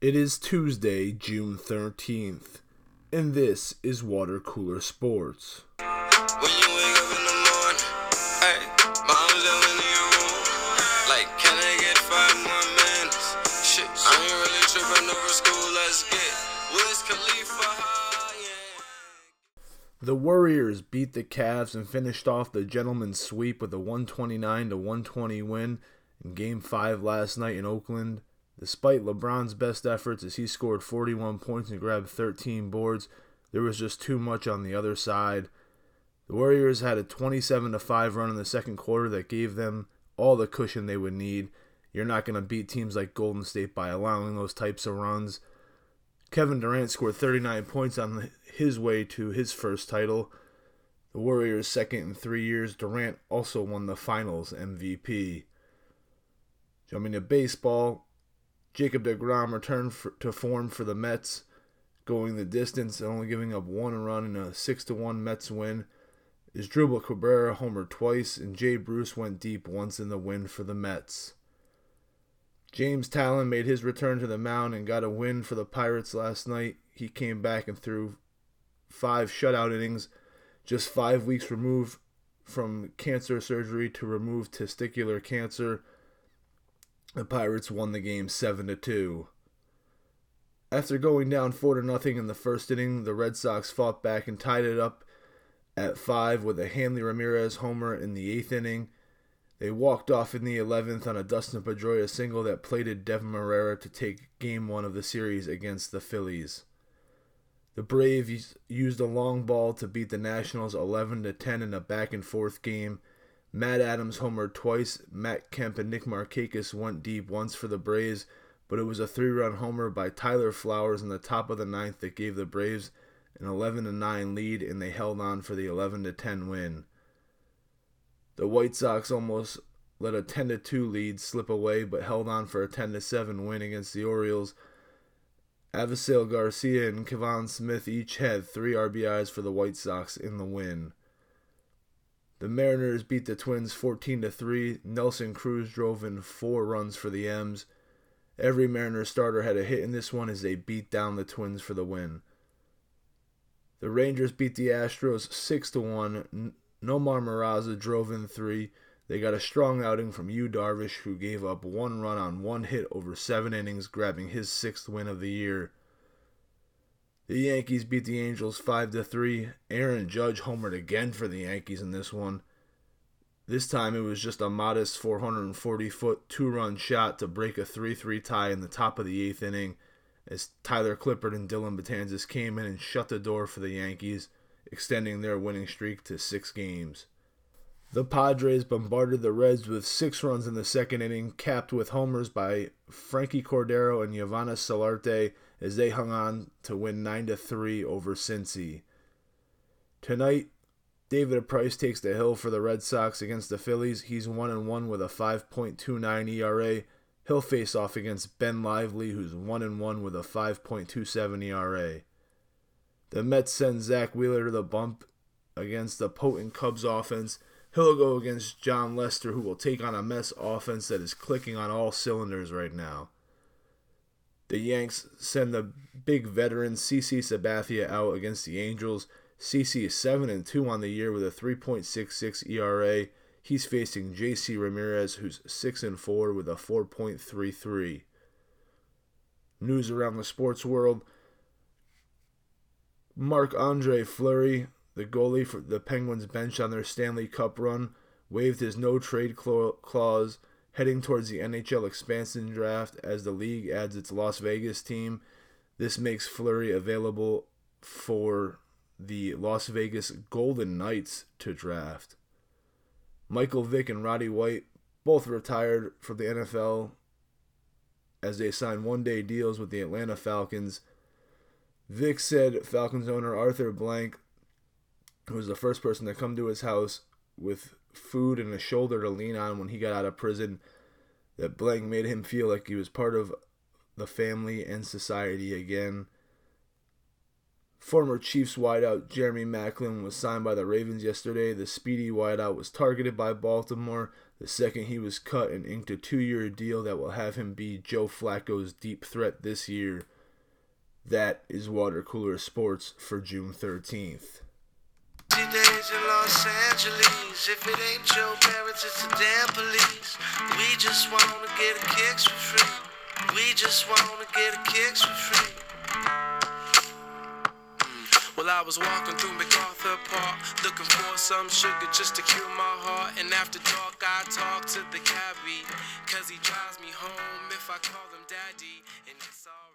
It is Tuesday, June 13th, and this is Water Cooler Sports. When you wake up in the morning, hey, mom's yelling in your room. Like, can I get five more minutes? Shit, I ain't really tripping over school. Let's get Wiz Khalifa. The Warriors beat the Cavs and finished off the gentleman's sweep with a 129 to 120 win in Game 5 last night in Oakland. Despite LeBron's best efforts as he scored 41 points and grabbed 13 boards, there was just too much on the other side. The Warriors had a 27 5 run in the second quarter that gave them all the cushion they would need. You're not going to beat teams like Golden State by allowing those types of runs. Kevin Durant scored 39 points on his way to his first title. The Warriors' second in three years, Durant also won the finals MVP. Jumping to baseball, Jacob DeGrom returned for, to form for the Mets, going the distance and only giving up one run in a 6 to 1 Mets win. Asdrubal Cabrera homered twice, and Jay Bruce went deep once in the win for the Mets. Jameson Taillon made his return to the mound and got a win for the Pirates last night. He came back and threw five shutout innings, just five weeks removed from cancer surgery to remove testicular cancer. The Pirates won the game 7 to 2. After going down 4 to nothing in the first inning, the Red Sox fought back and tied it up at 5 with a Hanley Ramirez homer in the 8th inning. They walked off in the 11th on a Dustin Pedroia single that plated Deven Marrero to take game 1 of the series against the Phillies. The Braves used a long ball to beat the Nationals 11 to 10 in a back and forth game. Matt Adams homered twice. Matt Kemp and Nick Markakis went deep once for the Braves, but it was a three-run homer by Tyler Flowers in the top of the ninth that gave the Braves an 11 to 9 lead, and they held on for the 11 to 10 win. The White Sox almost let a 10 to 2 lead slip away, but held on for a 10 to 7 win against the Orioles. Avisail Garcia and Kevan Smith each had three RBIs for the White Sox in the win. The Mariners beat the Twins 14 to 3. Nelson Cruz drove in 4 runs for the M's. Every Mariners starter had a hit in this one as they beat down the Twins for the win. The Rangers beat the Astros 6 to 1. Nomar Mazara drove in 3. They got a strong outing from Yu Darvish, who gave up one run on one hit over seven innings, grabbing his sixth win of the year. The Yankees beat the Angels 5 to 3. Aaron Judge homered again for the Yankees in this one. This time it was just a modest 440 foot two run shot to break a 3 3 tie in the top of the eighth inning as Tyler Clippard and Dellin Betances came in and shut the door for the Yankees, extending their winning streak to six games. The Padres bombarded the Reds with six runs in the second inning, capped with homers by Franchy Cordero and Yovanis Solarte as they hung on to win 9 3 over Cincy. Tonight, David Price takes the hill for the Red Sox against the Phillies. He's 1 and 1 with a 5.29 ERA. He'll face off against Ben Lively, who's 1 and 1 with a 5.27 ERA. The Mets send Zack Wheeler to the bump against the potent Cubs offense. He'll go against Jon Lester, who will take on a Mets offense that is clicking on all cylinders right now. The Yanks send the big veteran CC Sabathia out against the Angels. CC is 7 and 2 on the year with a 3.66 ERA. He's facing JC Ramirez, who's 6 and 4 with a 4.33. News around the sports world. Marc-Andre Fleury, the goalie for the Penguins bench on their Stanley Cup run, waived his no trade clause heading towards the NHL expansion draft as the league adds its Las Vegas team. This makes Fleury available for the Las Vegas Golden Knights to draft. Michael Vick and Roddy White both retired from the NFL as they signed one day deals with the Atlanta Falcons. Vick said Falcons owner Arthur Blank, who was the first person to come to his house with food and a shoulder to lean on when he got out of prison, that Blank made him feel like he was part of the family and society again. Former Chiefs wideout Jeremy Maclin was signed by the Ravens yesterday. The speedy wideout was targeted by Baltimore. the second he was cut and inked a two year deal that will have him be Joe Flacco's deep threat this year. That is Water Cooler Sports for June 13th. Days in Los Angeles. If it ain't your parents, it's the damn police. We just wanna get a kicks for free. We just wanna get a kicks for free. Hmm. Well, I was walking through MacArthur Park, looking for some sugar just to cure my heart. And after dark, I talk to the cabbie, cause he drives me home if I call him daddy, and it's alright.